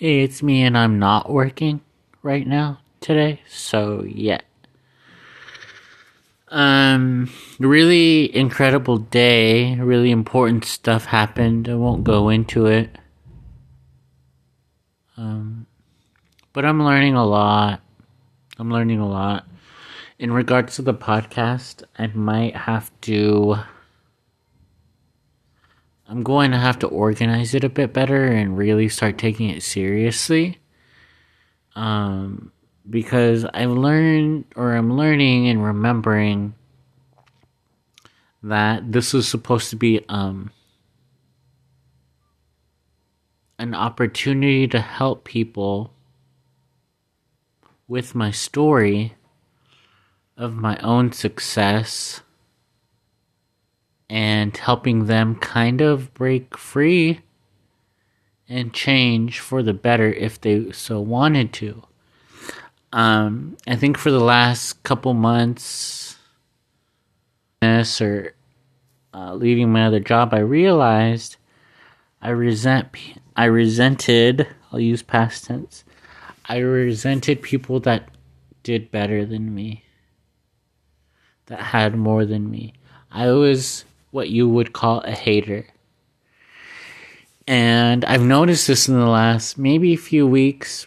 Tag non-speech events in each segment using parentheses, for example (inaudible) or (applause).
It's me, and I'm not working right now today, so yeah. Um, really incredible day. Really important stuff happened. I won't go into it. Um, but I'm learning a lot. I'm learning a lot. In regards to the podcast, I might have to. I'm going to have to organize it a bit better and really start taking it seriously. Um, because I've learned, or I'm learning and remembering that this was supposed to be um, an opportunity to help people with my story of my own success and helping them kind of break free and change for the better if they so wanted to. Um, I think for the last couple months, or uh, leaving my other job, I realized I resent, I resented. I'll use past tense. I resented people that did better than me, that had more than me. I was what you would call a hater. And I've noticed this in the last maybe a few weeks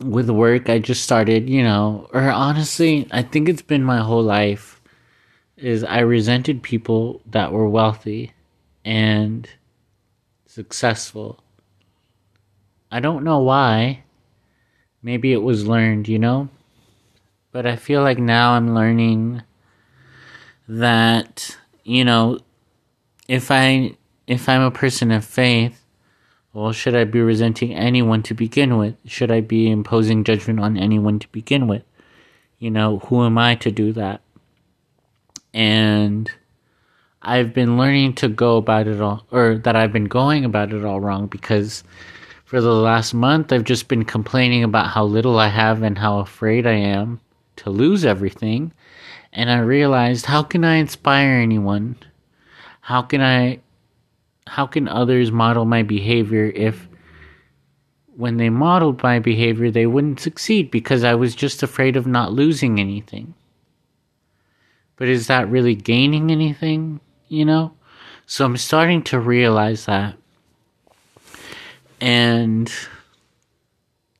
with work. I just started, you know, or honestly, I think it's been my whole life is I resented people that were wealthy and successful. I don't know why. Maybe it was learned, you know? But I feel like now I'm learning that you know, if I if I'm a person of faith, well, should I be resenting anyone to begin with? Should I be imposing judgment on anyone to begin with? You know, who am I to do that? And I've been learning to go about it all, or that I've been going about it all wrong because for the last month I've just been complaining about how little I have and how afraid I am to lose everything and I realized how can I inspire anyone? How can I how can others model my behavior if when they modeled my behavior they wouldn't succeed because I was just afraid of not losing anything. But is that really gaining anything, you know? So I'm starting to realize that. And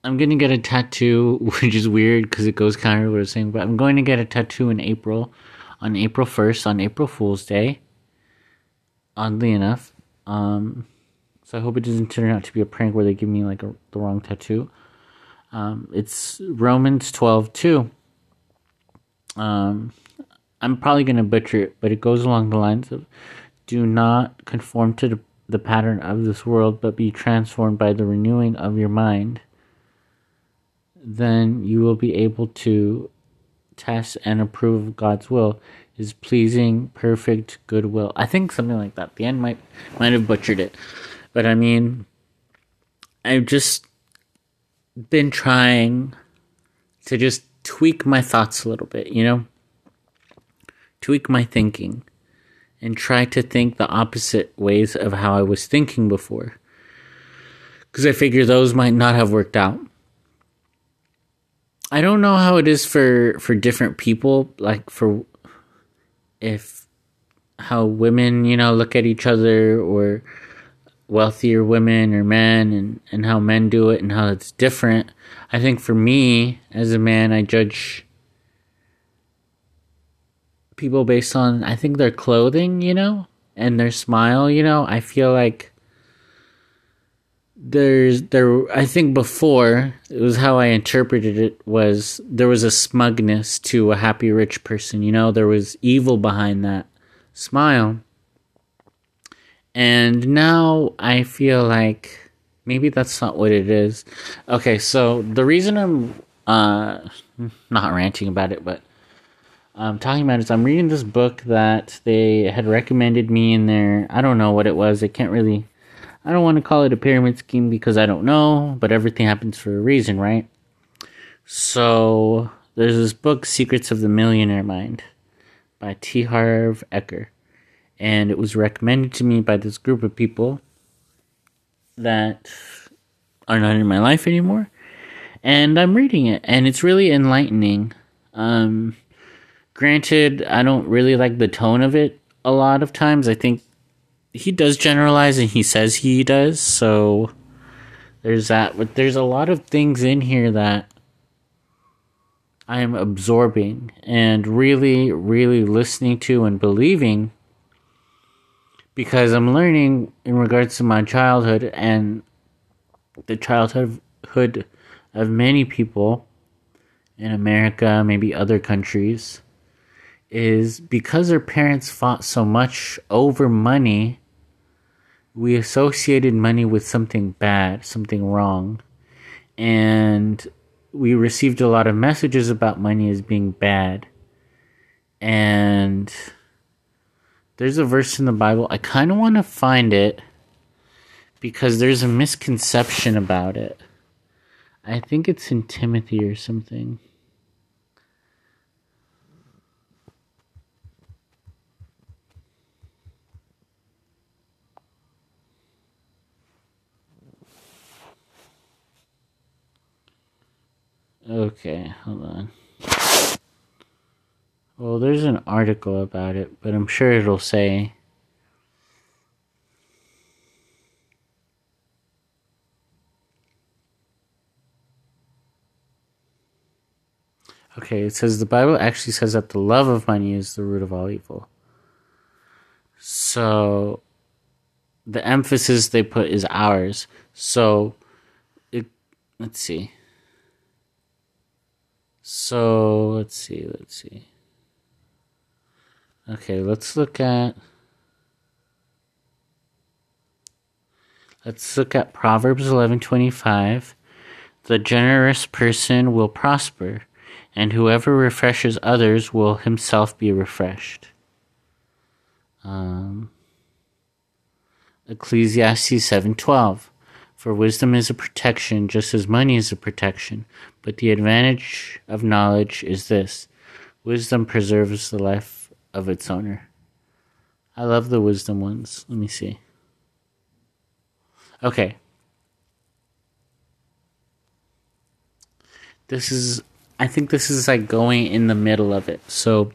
I'm gonna get a tattoo, (laughs) which is weird because it goes counter to what I was saying. But I'm going to get a tattoo in April, on April 1st, on April Fool's Day. Oddly enough, um, so I hope it doesn't turn out to be a prank where they give me like a, the wrong tattoo. Um, it's Romans 12 2. Um, I'm probably gonna butcher it, but it goes along the lines of, "Do not conform to the, the pattern of this world, but be transformed by the renewing of your mind." Then you will be able to test and approve God's will is pleasing, perfect, goodwill. I think something like that. The end might might have butchered it, but I mean, I've just been trying to just tweak my thoughts a little bit, you know, tweak my thinking, and try to think the opposite ways of how I was thinking before, because I figure those might not have worked out. I don't know how it is for for different people, like for if how women, you know, look at each other or wealthier women or men and, and how men do it and how it's different. I think for me as a man I judge people based on I think their clothing, you know, and their smile, you know. I feel like there's there I think before it was how I interpreted it was there was a smugness to a happy rich person, you know, there was evil behind that smile. And now I feel like maybe that's not what it is. Okay, so the reason I'm uh not ranting about it, but I'm talking about is I'm reading this book that they had recommended me in there. I don't know what it was. I can't really I don't want to call it a pyramid scheme because I don't know, but everything happens for a reason, right? So there's this book, Secrets of the Millionaire Mind, by T. Harv Eker, and it was recommended to me by this group of people that are not in my life anymore. And I'm reading it, and it's really enlightening. Um, granted, I don't really like the tone of it a lot of times. I think he does generalize, and he says he does, so there's that. But there's a lot of things in here that I am absorbing and really, really listening to and believing because I'm learning in regards to my childhood and the childhood of many people in America, maybe other countries, is because their parents fought so much over money, we associated money with something bad, something wrong. And we received a lot of messages about money as being bad. And there's a verse in the Bible. I kind of want to find it because there's a misconception about it. I think it's in Timothy or something. Okay, hold on. Well, there's an article about it, but I'm sure it'll say. Okay, it says the Bible actually says that the love of money is the root of all evil. So the emphasis they put is ours. So it let's see. So let's see, let's see. Okay, let's look at let's look at Proverbs 11:25. The generous person will prosper, and whoever refreshes others will himself be refreshed. Um, Ecclesiastes 7:12. For wisdom is a protection just as money is a protection, but the advantage of knowledge is this wisdom preserves the life of its owner. I love the wisdom ones. Let me see. Okay. This is, I think this is like going in the middle of it. So,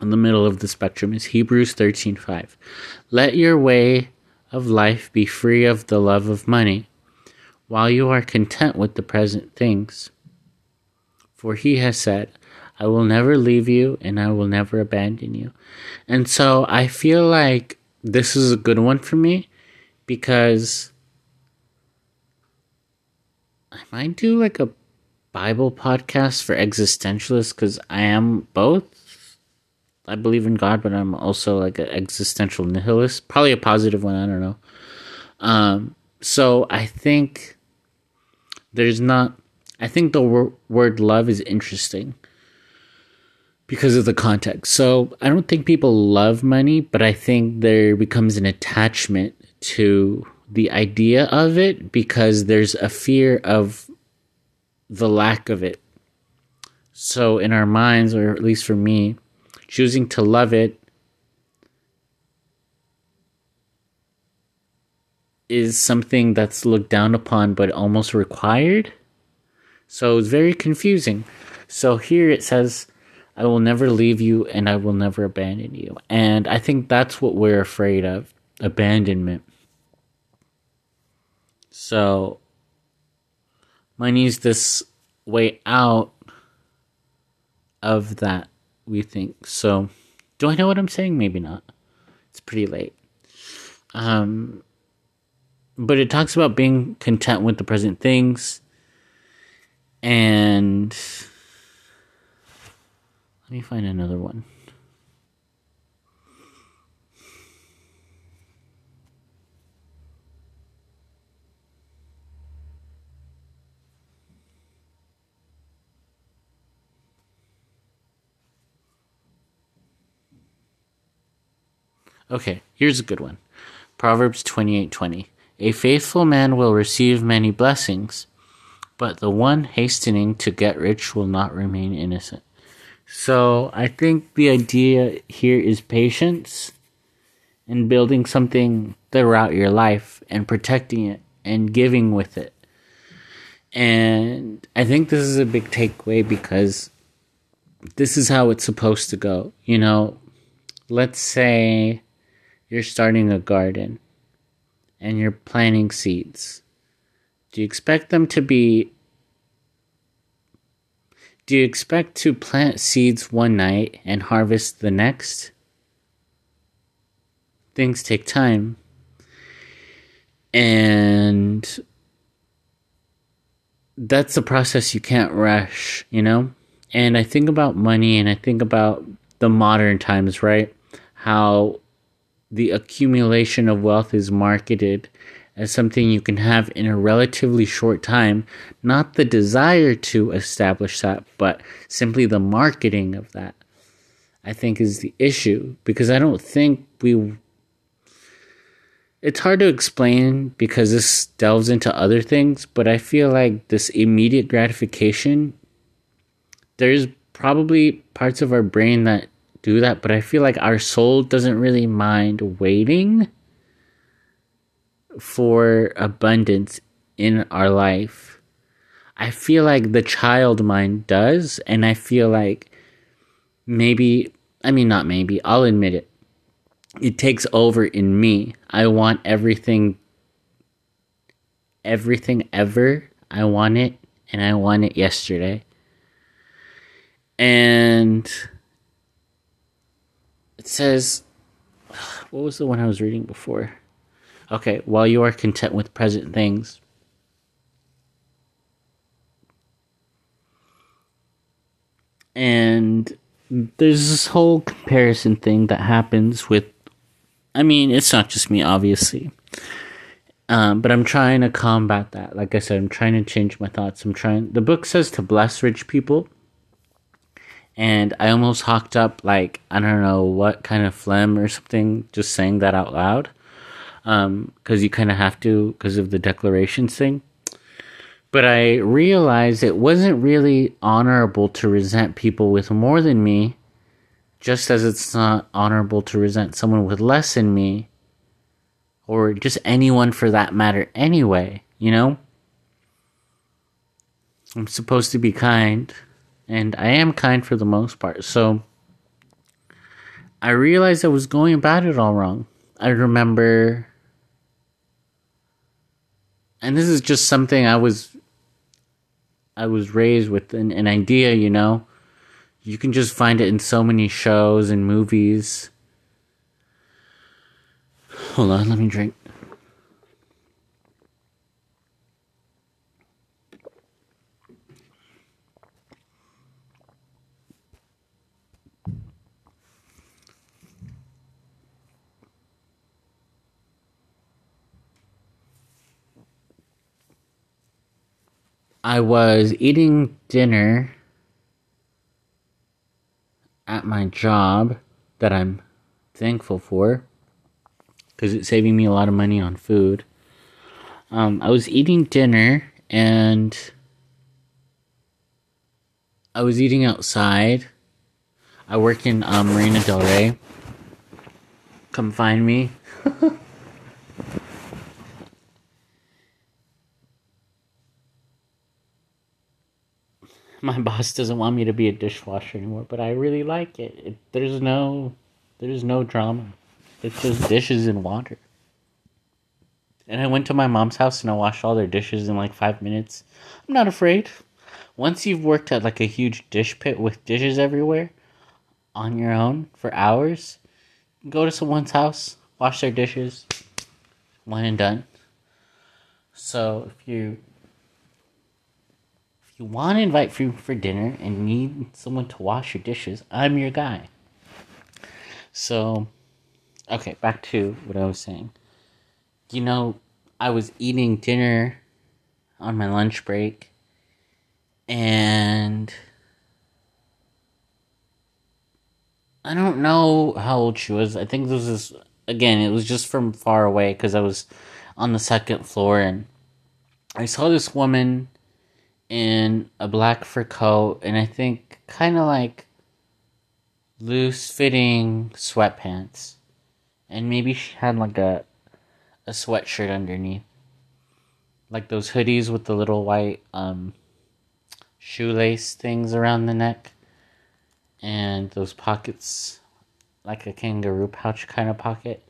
in the middle of the spectrum is Hebrews 13:5. Let your way of life be free of the love of money, while you are content with the present things. For he has said, I will never leave you and I will never abandon you. And so I feel like this is a good one for me because I might do like a Bible podcast for existentialists because I am both. I believe in God, but I'm also like an existential nihilist. Probably a positive one. I don't know. Um, so I think there's not. I think the wor- word love is interesting because of the context. So I don't think people love money, but I think there becomes an attachment to the idea of it because there's a fear of the lack of it. So in our minds, or at least for me, choosing to love it is something that's looked down upon but almost required. So it's very confusing. So here it says, I will never leave you and I will never abandon you. And I think that's what we're afraid of abandonment. So money's this way out of that, we think. So do I know what I'm saying? Maybe not. It's pretty late. Um, but it talks about being content with the present things and let me find another one Okay, here's a good one. Proverbs 28:20. A faithful man will receive many blessings, but the one hastening to get rich will not remain innocent. So I think the idea here is patience and building something throughout your life and protecting it and giving with it. And I think this is a big takeaway because this is how it's supposed to go. You know, let's say you're starting a garden and you're planting seeds. Do you expect them to be do you expect to plant seeds one night and harvest the next? Things take time. And that's a process you can't rush, you know? And I think about money and I think about the modern times, right? How the accumulation of wealth is marketed as something you can have in a relatively short time, not the desire to establish that, but simply the marketing of that, I think is the issue. Because I don't think we. It's hard to explain because this delves into other things, but I feel like this immediate gratification, there's probably parts of our brain that do that, but I feel like our soul doesn't really mind waiting for abundance in our life. I feel like the child mind does, and I feel like maybe, I mean, not maybe, I'll admit it. It takes over in me. I want everything, everything ever. I want it, and I want it yesterday. And it says, what was the one I was reading before? Okay, while you are content with present things. And there's this whole comparison thing that happens with. I mean, it's not just me, obviously. Um, but I'm trying to combat that. Like I said, I'm trying to change my thoughts. I'm trying. The book says to bless rich people. And I almost hawked up, like, I don't know what kind of phlegm or something, just saying that out loud because um, you kind of have to because of the declarations thing. But I realized it wasn't really honorable to resent people with more than me, just as it's not honorable to resent someone with less than me, or just anyone for that matter anyway, you know? I'm supposed to be kind, and I am kind for the most part, so I realized I was going about it all wrong. I remember and this is just something I was I was raised with an, an idea, you know. You can just find it in so many shows and movies. Hold on, let me drink. I was eating dinner at my job that I'm thankful for because it's saving me a lot of money on food. Um, I was eating dinner and I was eating outside. I work in um, Marina Del Rey. Come find me. (laughs) my (laughs) boss doesn't want me to be a dishwasher anymore, but I really like it. it there's no there's no drama. It's just dishes and water. And I went to my mom's house and I washed all their dishes in like five minutes. I'm not afraid. Once you've worked at like a huge dish pit with dishes everywhere on your own for hours, go to someone's house, wash their dishes, one and done. So if you you want to invite food for dinner and need someone to wash your dishes, I'm your guy. So, okay, back to what I was saying. You know, I was eating dinner on my lunch break and I don't know how old she was. I think this was again, it was just from far away because I was on the second floor and I saw this woman in a black fur coat and I think kind of like loose fitting sweatpants. And maybe she had like a a sweatshirt underneath. like those hoodies with the little white um, shoelace things around the neck, and those pockets, like a kangaroo pouch kind of pocket.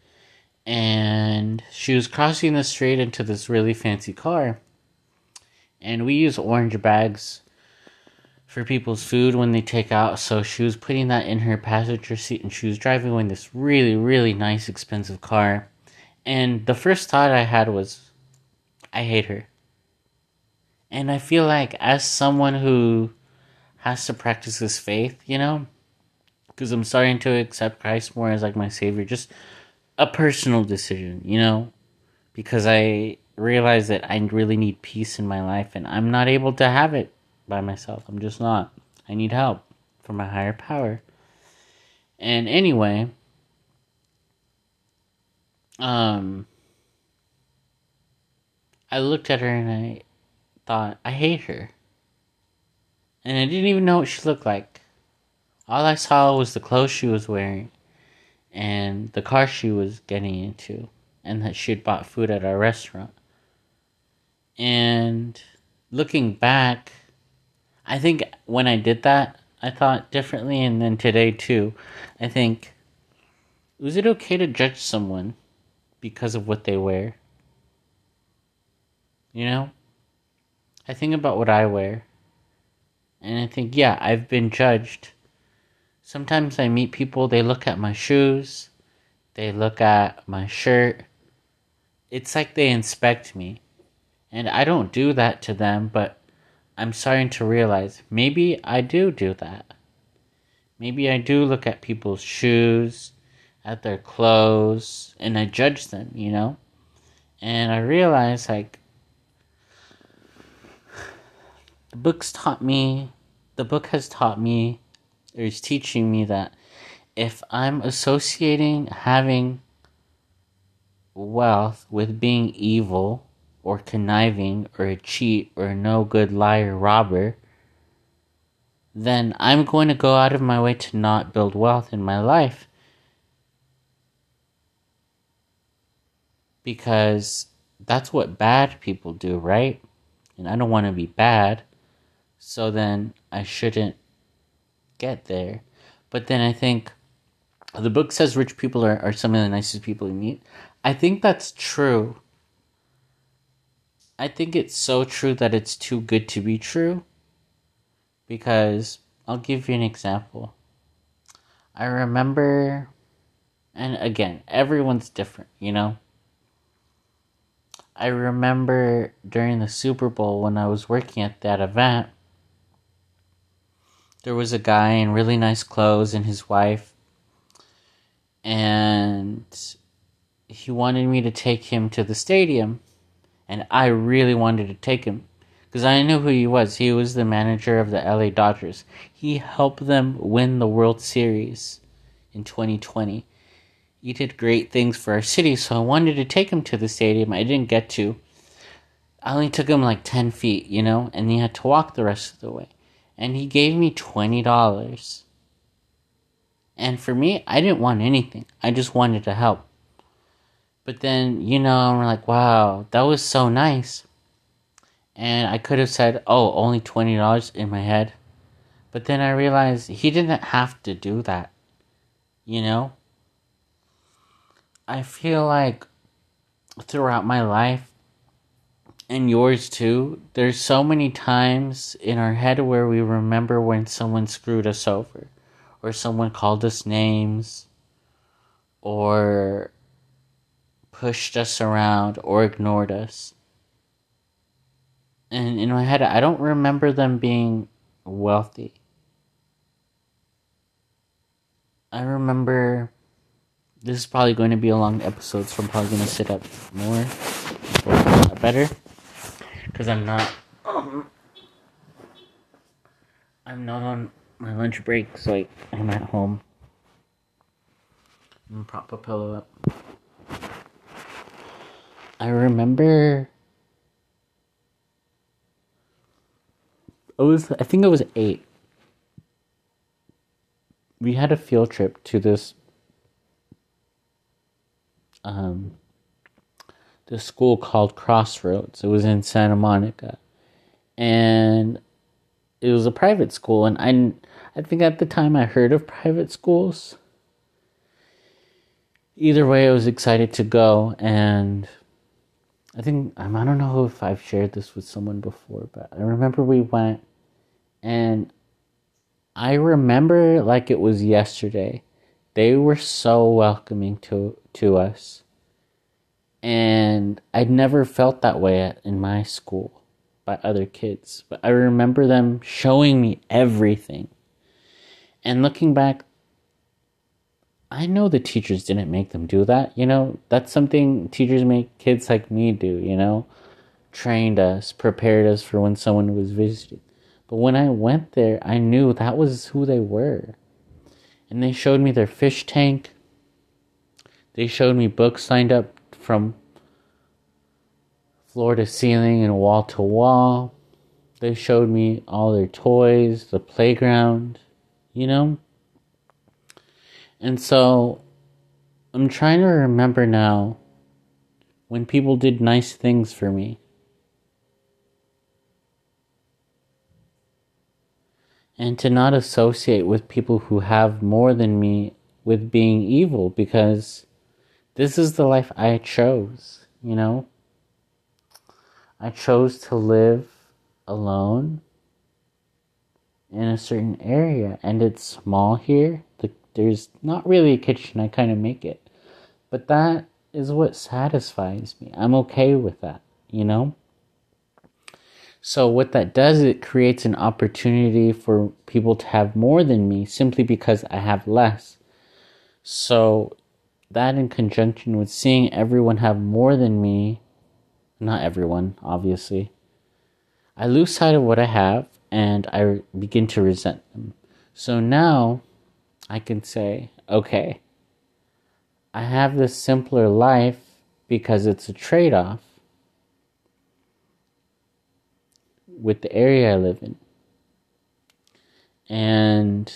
And she was crossing the street into this really fancy car. And we use orange bags for people's food when they take out. So she was putting that in her passenger seat and she was driving in this really, really nice, expensive car. And the first thought I had was, I hate her. And I feel like, as someone who has to practice this faith, you know, because I'm starting to accept Christ more as like my savior, just a personal decision, you know, because I realize that I really need peace in my life and I'm not able to have it by myself. I'm just not. I need help from a higher power. And anyway, um, I looked at her and I thought, I hate her. And I didn't even know what she looked like. All I saw was the clothes she was wearing and the car she was getting into, and that she had bought food at our restaurant. And looking back, I think when I did that, I thought differently, and then today too. I think, was it okay to judge someone because of what they wear? You know? I think about what I wear, and I think, yeah, I've been judged. Sometimes I meet people, they look at my shoes, they look at my shirt. It's like they inspect me. And I don't do that to them, but I'm starting to realize maybe I do do that. Maybe I do look at people's shoes, at their clothes, and I judge them, you know? And I realize, like, the book's taught me, the book has taught me, or is teaching me that if I'm associating having wealth with being evil, or conniving or a cheat or a no good liar robber, then I'm going to go out of my way to not build wealth in my life. Because that's what bad people do, right? And I don't want to be bad. So then I shouldn't get there. But then I think the book says rich people are, are some of the nicest people you meet. I think that's true I think it's so true that it's too good to be true. Because I'll give you an example. I remember, and again, everyone's different, you know? I remember during the Super Bowl when I was working at that event, there was a guy in really nice clothes and his wife, and he wanted me to take him to the stadium and I really wanted to take him because I knew who he was. He was the manager of the LA Dodgers. He helped them win the World Series in 2020. He did great things for our city, so I wanted to take him to the stadium. I didn't get to. I only took him like 10 feet, you know, and he had to walk the rest of the way. And he gave me $20. And for me, I didn't want anything. I just wanted to help. But then, you know, I'm like, wow, that was so nice. And I could have said, oh, only $20 in my head. But then I realized he didn't have to do that. You know? I feel like throughout my life, and yours too, there's so many times in our head where we remember when someone screwed us over, or someone called us names, or pushed us around or ignored us. And in my head, I don't remember them being wealthy. I remember this is probably going to be a long episode, so I'm probably going to sit up more or better because I'm not. I'm not on my lunch break, so like I'm at home. I'm prop a pillow up. I remember I was I think I was 8. We had a field trip to this um this school called Crossroads. It was in Santa Monica. And it was a private school and I I think at the time I heard of private schools. Either way, I was excited to go and I think um, I don't know if I've shared this with someone before, but I remember we went and I remember like it was yesterday. They were so welcoming to to us. And I'd never felt that way in my school by other kids, but I remember them showing me everything. And looking back, I know the teachers didn't make them do that. You know, that's something teachers make kids like me do, you know, trained us, prepared us for when someone was visiting. But when I went there, I knew that was who they were. And they showed me their fish tank. They showed me books lined up from floor to ceiling and wall to wall. They showed me all their toys, the playground, you know? And so I'm trying to remember now when people did nice things for me. And to not associate with people who have more than me with being evil because this is the life I chose, you know? I chose to live alone in a certain area, and it's small here. The, there's not really a kitchen, I kind of make it. But that is what satisfies me. I'm okay with that, you know? So, what that does, it creates an opportunity for people to have more than me simply because I have less. So, that in conjunction with seeing everyone have more than me not everyone, obviously. I lose sight of what I have and I begin to resent them. So now I can say, okay, I have this simpler life because it's a trade off with the area I live in. And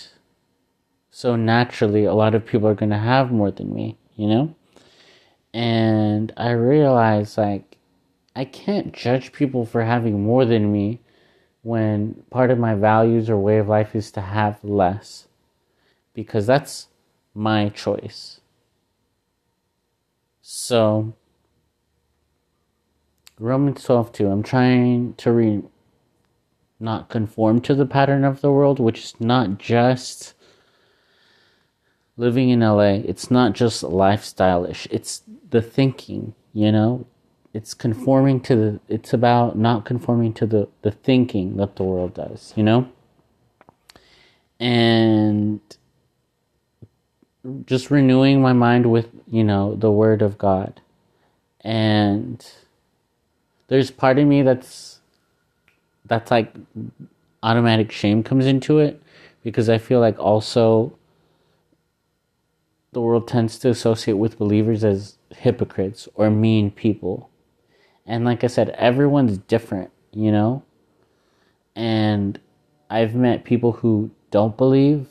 so naturally, a lot of people are going to have more than me, you know? And I realize, like, I can't judge people for having more than me when part of my values or way of life is to have less. Because that's my choice. So, Romans 12 2, I'm trying to re- not conform to the pattern of the world, which is not just living in LA. It's not just lifestyle-ish. It's the thinking, you know? it's conforming to the it's about not conforming to the the thinking that the world does you know and just renewing my mind with you know the word of god and there's part of me that's that's like automatic shame comes into it because i feel like also the world tends to associate with believers as hypocrites or mean people and like I said, everyone's different, you know? And I've met people who don't believe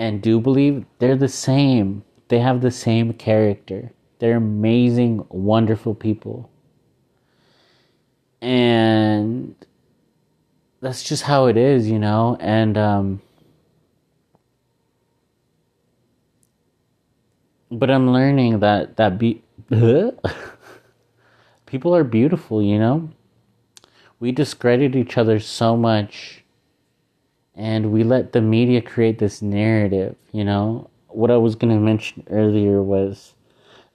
and do believe. They're the same. They have the same character. They're amazing, wonderful people. And that's just how it is, you know? And, um, but I'm learning that that be (laughs) people are beautiful, you know? We discredit each other so much and we let the media create this narrative, you know? What I was going to mention earlier was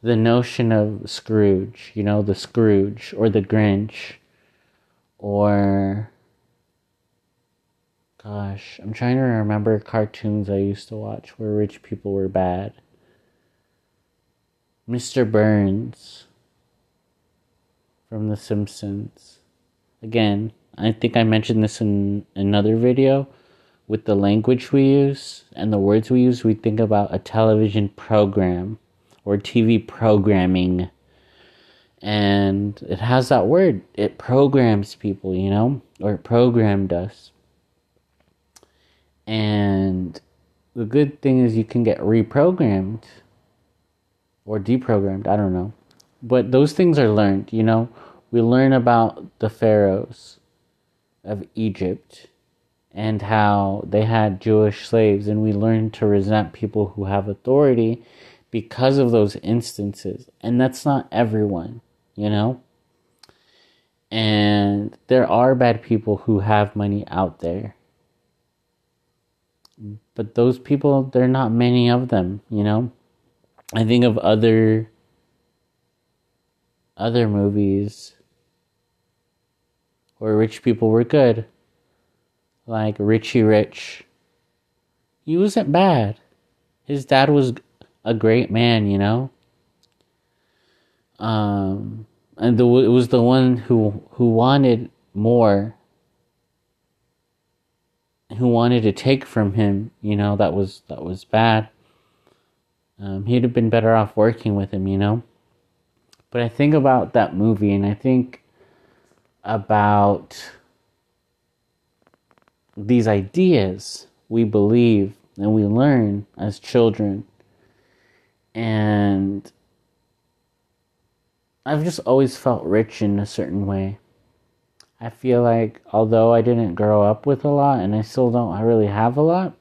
the notion of Scrooge, you know, the Scrooge or the Grinch or gosh, I'm trying to remember cartoons I used to watch where rich people were bad. Mr. Burns from The Simpsons. Again, I think I mentioned this in another video. With the language we use and the words we use, we think about a television program or TV programming. And it has that word. It programs people, you know, or it programmed us. And the good thing is you can get reprogrammed or deprogrammed, I don't know but those things are learned, you know. We learn about the pharaohs of Egypt and how they had Jewish slaves, and we learn to resent people who have authority because of those instances. And that's not everyone, you know? And there are bad people who have money out there. But those people, there are not many of them, you know? I think of other other movies where rich people were good like Richie Rich. He wasn't bad. His dad was a great man, you know. Um, and the, it was the one who who wanted more, who wanted to take from him. You know that was that was bad. Um, he'd have been better off working with him, you know. But I think about that movie, and I think about these ideas we believe and we learn as children. And I've just always felt rich in a certain way. I feel like although I didn't grow up with a lot and I still don't I really have a lot,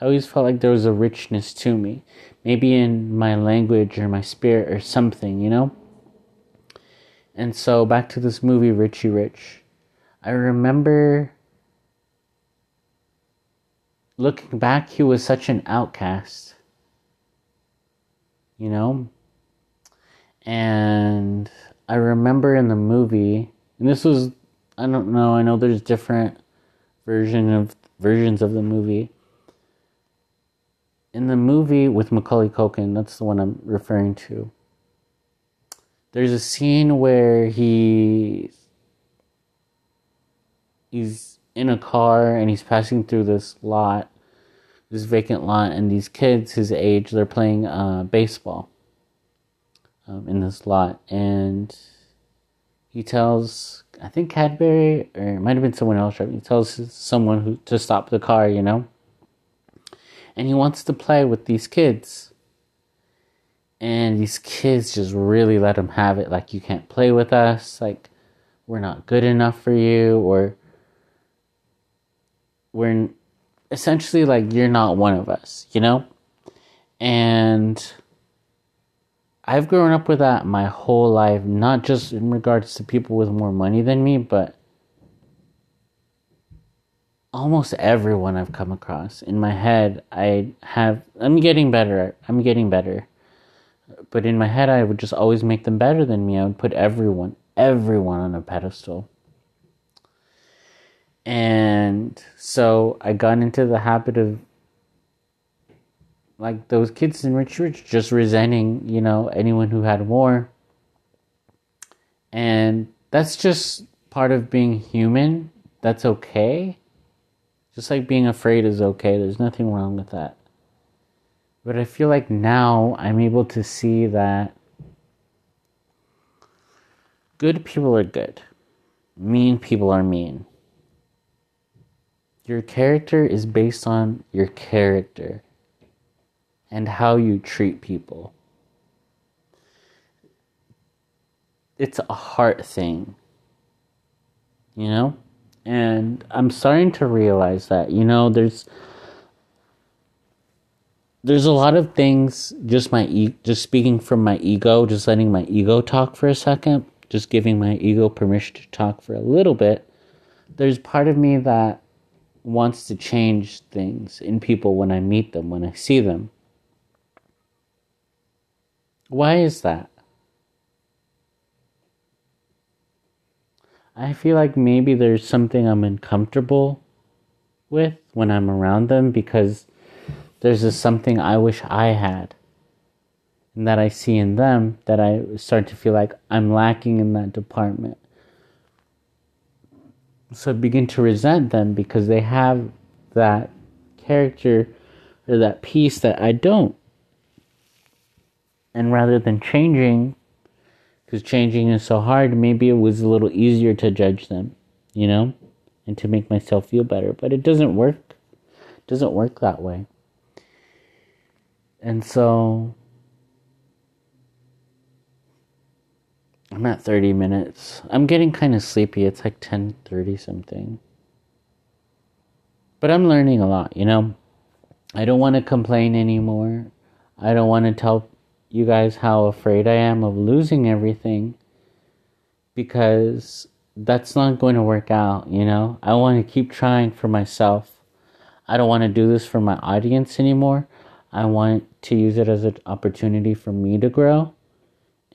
I always felt like there was a richness to me. Maybe in my language or my spirit or something, you know? And so back to this movie Richie Rich. I remember looking back, he was such an outcast. You know? And I remember in the movie, and this was, I don't know, I know there's different version of versions of the movie. In the movie with Macaulay Culkin, that's the one I'm referring to. There's a scene where he he's in a car and he's passing through this lot, this vacant lot, and these kids his age they're playing uh, baseball um, in this lot, and he tells I think Cadbury or it might have been someone else. right? He tells someone who to stop the car, you know, and he wants to play with these kids. And these kids just really let him have it. Like, you can't play with us. Like, we're not good enough for you. Or, we're essentially like you're not one of us, you know? And I've grown up with that my whole life, not just in regards to people with more money than me, but almost everyone I've come across. In my head, I have, I'm getting better. I'm getting better. But in my head, I would just always make them better than me. I would put everyone, everyone on a pedestal. And so I got into the habit of like those kids in Rich Rich just resenting, you know, anyone who had more. And that's just part of being human. That's okay. Just like being afraid is okay. There's nothing wrong with that. But I feel like now I'm able to see that good people are good, mean people are mean. Your character is based on your character and how you treat people. It's a heart thing, you know? And I'm starting to realize that, you know, there's there's a lot of things just my e- just speaking from my ego, just letting my ego talk for a second, just giving my ego permission to talk for a little bit. There's part of me that wants to change things in people when I meet them, when I see them. Why is that? I feel like maybe there's something I'm uncomfortable with when I'm around them because there's just something I wish I had and that I see in them that I start to feel like I'm lacking in that department so begin to resent them because they have that character or that piece that I don't. And rather than changing, because changing is so hard, maybe it was a little easier to judge them, you know, and to make myself feel better. But it doesn't work. It doesn't work that way. And so I'm at 30 minutes. I'm getting kind of sleepy. It's like 10:30 something. But I'm learning a lot, you know. I don't want to complain anymore. I don't want to tell you guys how afraid I am of losing everything because that's not going to work out, you know. I want to keep trying for myself. I don't want to do this for my audience anymore. I want to use it as an opportunity for me to grow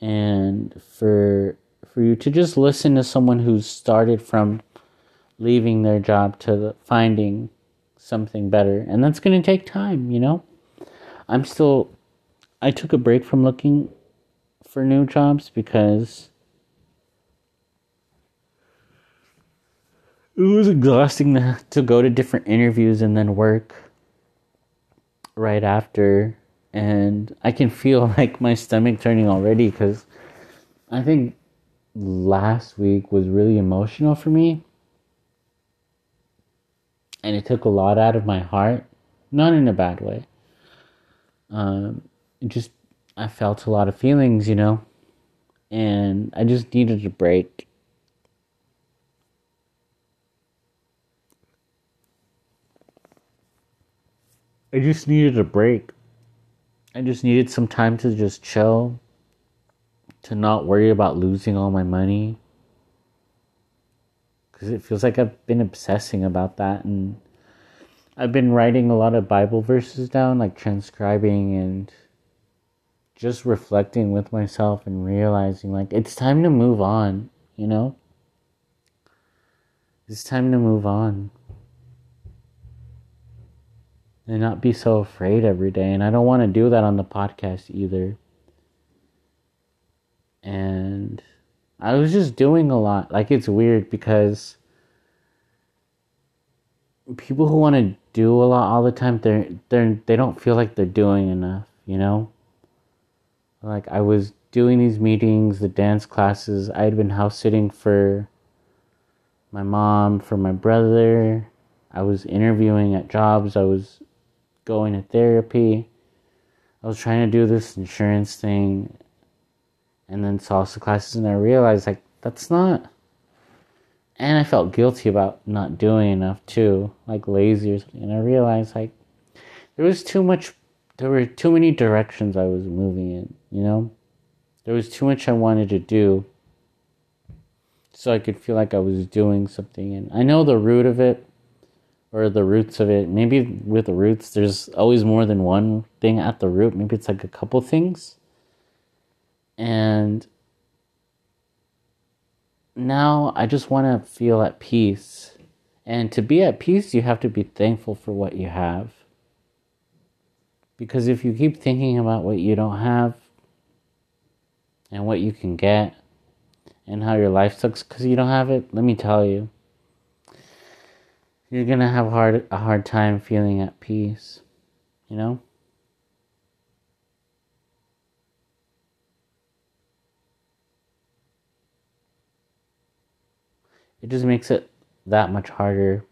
and for for you to just listen to someone who's started from leaving their job to finding something better. And that's going to take time, you know? I'm still I took a break from looking for new jobs because it was exhausting to, (laughs) to go to different interviews and then work right after and I can feel (laughs) like my stomach turning already because I think last week was really emotional for me. And it took a lot out of my heart, not in a bad way. Um, just, I felt a lot of feelings, you know, and I just needed a break. I just needed a break. I just needed some time to just chill, to not worry about losing all my money. Because it feels like I've been obsessing about that. And I've been writing a lot of Bible verses down, like transcribing and just reflecting with myself and realizing, like, it's time to move on, you know? It's time to move on and not be so afraid every day. And I don't want to do that on the podcast either. And I was just doing a lot. Like it's weird because people who want to do a lot all the time, they're they're they don't feel like they're doing enough, you know? Like I was doing these meetings, the dance classes. I had been house sitting for my mom, for my brother. I was interviewing at jobs. I was going to therapy. I was trying to do this insurance thing and then salsa classes, and I realized like that's not. And I felt guilty about not doing enough too, like lazy or something. And I realized like there was too much, there were too many directions I was moving in, you know? There was too much I wanted to do so I could feel like I was doing something. And I know the root of it or the roots of it. Maybe with the roots, there's always more than one thing at the root. Maybe it's like a couple things. And now I just want to feel at peace. And to be at peace, you have to be thankful for what you have. Because if you keep thinking about what you don't have and what you can get and how your life sucks because you don't have it, let me tell you you're gonna have hard a hard time feeling at peace, you know? It just makes it that much harder.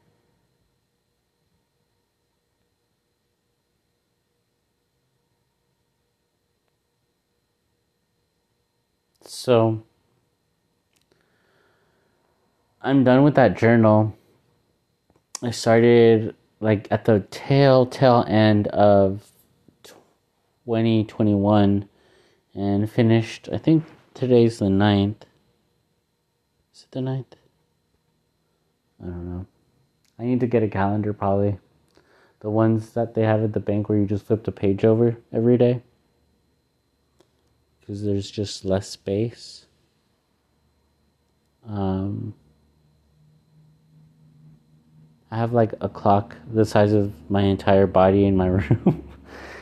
So I'm done with that journal I started like at the tail tail end of 2021 and finished I think today's the 9th. Is it the 9th? I don't know. I need to get a calendar probably. The ones that they have at the bank where you just flip the page over every day. Because there's just less space. Um, I have like a clock the size of my entire body in my (laughs) room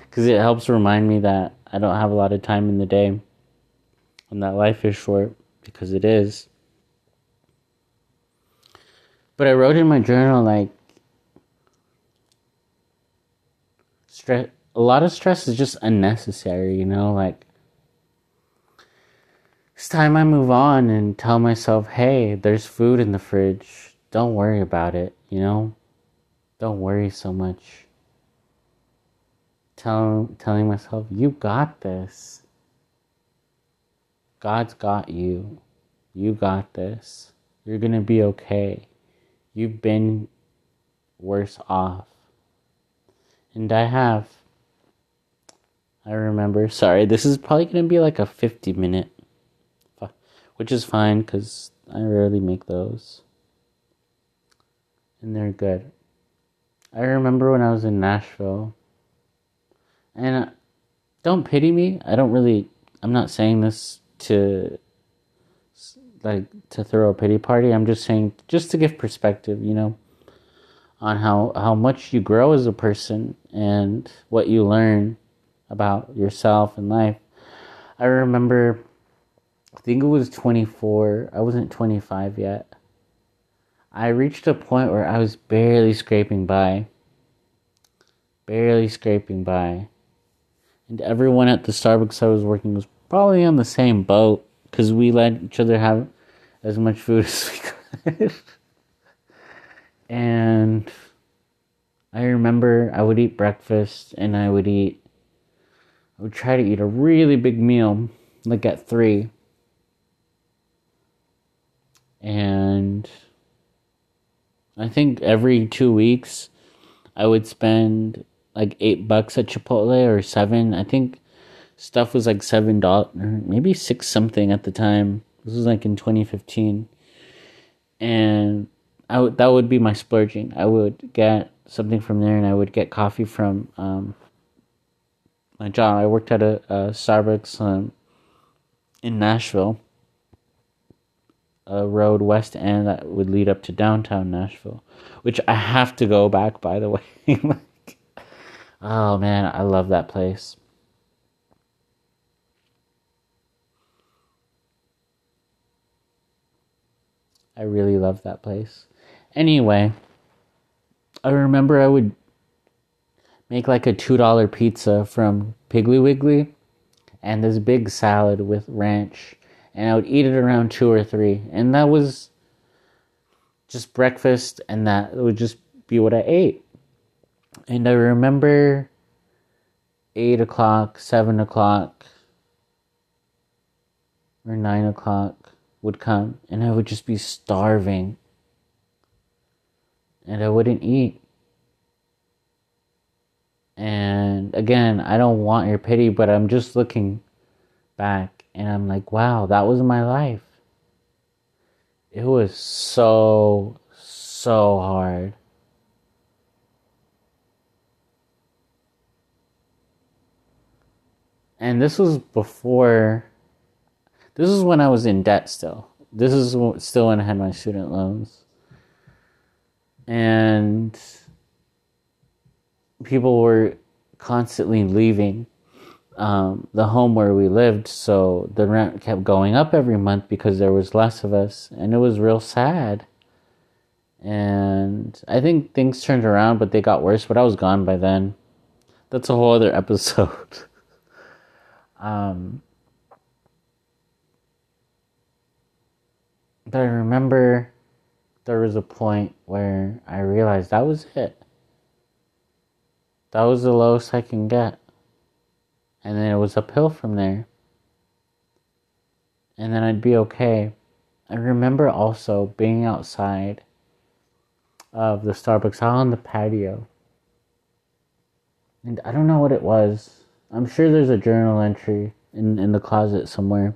because it helps remind me that I don't have a lot of time in the day and that life is short because it is. But I wrote in my journal like stress a lot of stress is just unnecessary, you know, like it's time I move on and tell myself, "Hey, there's food in the fridge. Don't worry about it." You know, don't worry so much. Tell, telling myself, you got this. God's got you. You got this. You're going to be okay. You've been worse off. And I have. I remember. Sorry, this is probably going to be like a 50 minute, which is fine because I rarely make those. And they're good. I remember when I was in Nashville. And uh, don't pity me. I don't really. I'm not saying this to like to throw a pity party. I'm just saying just to give perspective, you know, on how how much you grow as a person and what you learn about yourself and life. I remember I think it was 24. I wasn't 25 yet. I reached a point where I was barely scraping by. Barely scraping by. And everyone at the Starbucks I was working was probably on the same boat because we let each other have as much food (laughs) as we could. and I remember I would eat breakfast and I would eat, I would try to eat a really big meal, like at three. And I think every two weeks I would spend like eight bucks at Chipotle or seven. I think stuff was like seven dollars, maybe six something at the time. This was like in 2015, and I would that would be my splurging. I would get something from there, and I would get coffee from um, my job. I worked at a, a Starbucks um, in Nashville, a road west end that would lead up to downtown Nashville, which I have to go back. By the (laughs) way, like, oh man, I love that place. I really love that place. Anyway, I remember I would make like a $2 pizza from Piggly Wiggly and this big salad with ranch. And I would eat it around 2 or 3. And that was just breakfast, and that would just be what I ate. And I remember 8 o'clock, 7 o'clock, or 9 o'clock would come and I would just be starving. And I wouldn't eat. And again, I don't want your pity, but I'm just looking back and I'm like, wow, that was my life. It was so, so hard. And this was before this is when I was in debt still. This is still when I had my student loans. And people were constantly leaving um, the home where we lived, so the rent kept going up every month because there was less of us, and it was real sad. And I think things turned around, but they got worse. But I was gone by then. That's a whole other (laughs) episode. um, But I remember there was a point where I realized that was it. That was the lowest I can get. And then it was uphill from there. And then I'd be okay. I remember also being outside of the Starbucks out on the patio. And I don't know what it was. I'm sure there's a journal entry in, in the closet somewhere.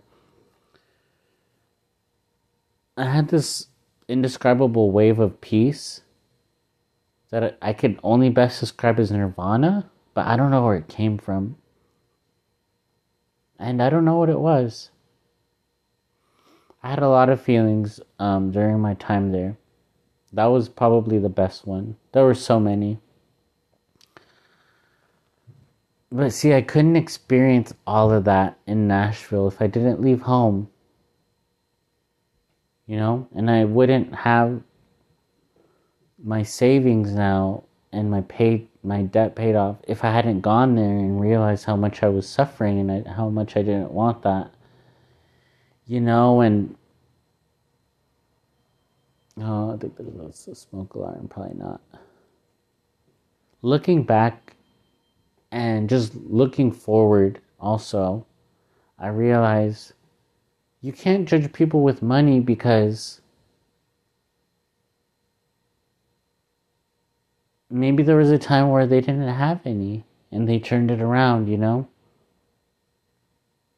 I had this indescribable wave of peace that I could only best describe as nirvana, but I don't know where it came from. And I don't know what it was. I had a lot of feelings um, during my time there. That was probably the best one. There were so many. But see, I couldn't experience all of that in Nashville if I didn't leave home you know, and I wouldn't have my savings now and my pay my debt paid off if I hadn't gone there and realized how much I was suffering and how much I didn't want that. You know, and oh, I think that there's a smoke alarm. Probably not. Looking back and just looking forward, also, I realized you can't judge people with money because maybe there was a time where they didn't have any and they turned it around, you know?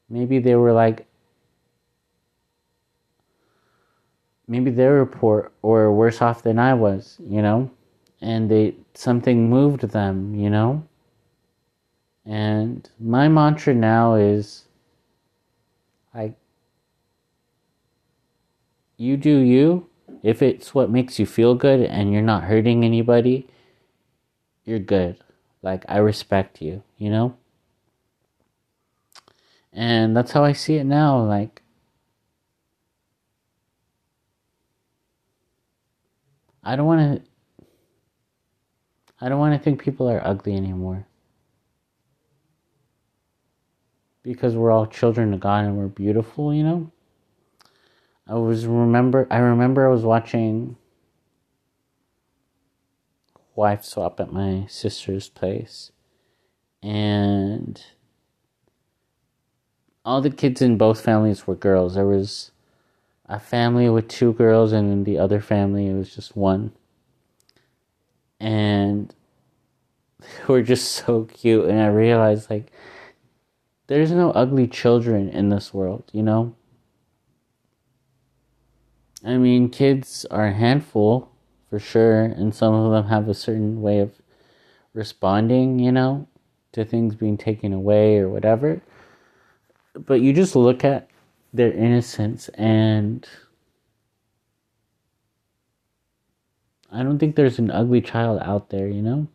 Maybe they were like, maybe they were poor or worse off than I was, you know? And they, something moved them, you know? And my mantra now is like, you do you. If it's what makes you feel good and you're not hurting anybody, you're good. Like, I respect you, you know? And that's how I see it now. Like, I don't want to. I don't want to think people are ugly anymore. Because we're all children of God and we're beautiful, you know? I was remember I remember I was watching wife swap at my sister's place and all the kids in both families were girls. There was a family with two girls and in the other family it was just one. And (laughs) they were just so cute and I realized like there's no ugly children in this world, you know? I mean, kids are a handful for sure, and some of them have a certain way of responding, you know, to things being taken away or whatever. But you just look at their innocence, and I don't think there's an ugly child out there, you know?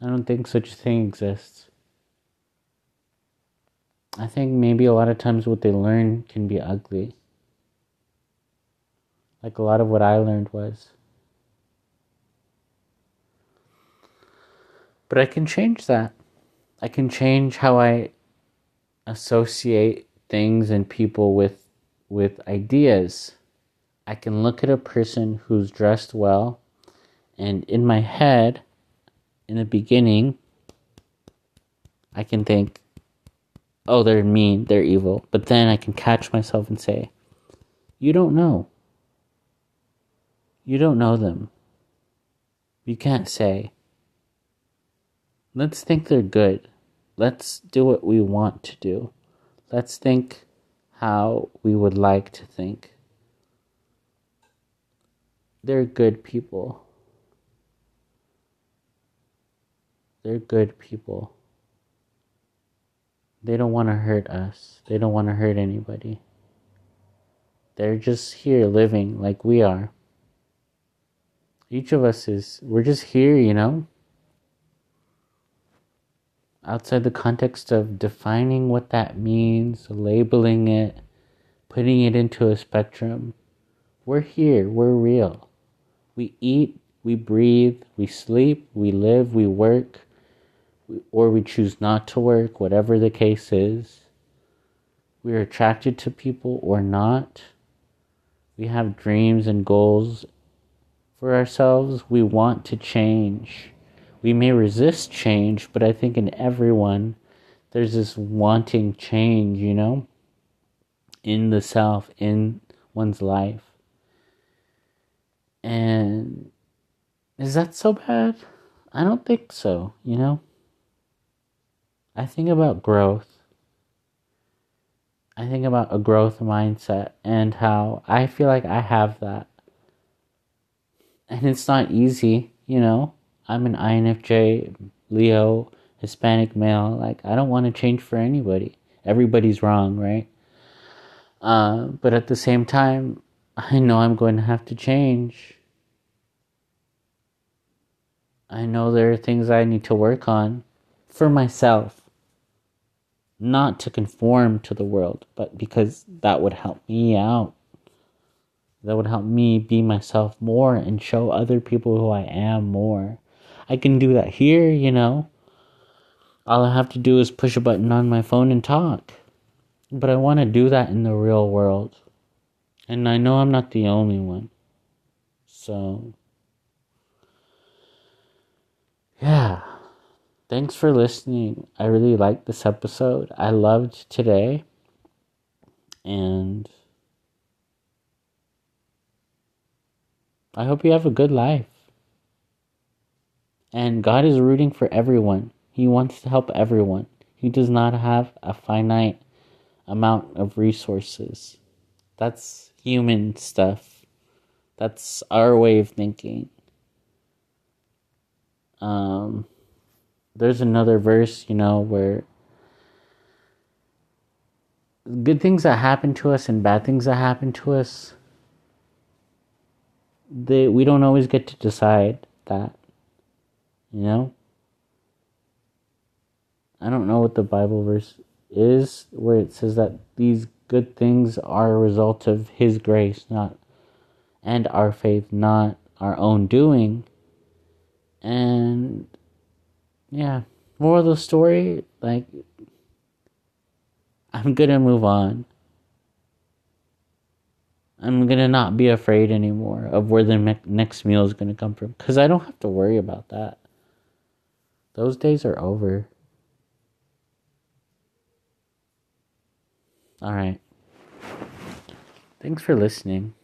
I don't think such a thing exists. I think maybe a lot of times what they learn can be ugly. Like a lot of what I learned was. But I can change that. I can change how I associate things and people with with ideas. I can look at a person who's dressed well and in my head in the beginning I can think oh, they're mean, they're evil. But then I can catch myself and say, you don't know. You don't know them. You can't say. Let's think they're good. Let's do what we want to do. Let's think how we would like to think. They're good people. They're good people. They don't want to hurt us. They don't want to hurt anybody. They're just here living like we are. Each of us is, we're just here, you know? Outside the context of defining what that means, labeling it, putting it into a spectrum. We're here, we're real. We eat, we breathe, we sleep, we live, we work or we choose not to work, whatever the case is. We're attracted to people or not. We have dreams and goals for ourselves. We want to change. We may resist change, but I think in everyone there's this wanting change, you know, in the self, in one's life. And is that so bad? I don't think so, you know? I think about growth. I think about a growth mindset and how I feel like I have that. And it's not easy, you know. I'm an INFJ, Leo, Hispanic male. Like, I don't want to change for anybody. Everybody's wrong, right? Uh, but at the same time, I know I'm going to have to change. I know there are things I need to work on for myself not to conform to the world, but because that would help me out. That would help me be myself more and show other people who I am more. I can do that here, you know. All I have to do is push a button on my phone and talk. But I want to do that in the real world. And I know I'm not the only one. So, yeah thanks for listening. I really liked this episode. I loved today. And I hope you have a good life. And God is rooting for everyone. He wants to help everyone. He does not have a finite amount of resources. That's human stuff. That's our way of thinking. Um, there's another verse, you know, where good things that happen to us and bad things that happen to us, they we don't always get to decide that. You know? I don't know what the Bible verse is where it says that these good things are a result of his grace, not and our faith, not our own doing. And yeah, more of the story, like I'm gonna move on. I'm gonna not be afraid anymore of where the me- next meal is gonna come from because I don't have to worry about that. Those days are over. All right. Thanks for listening.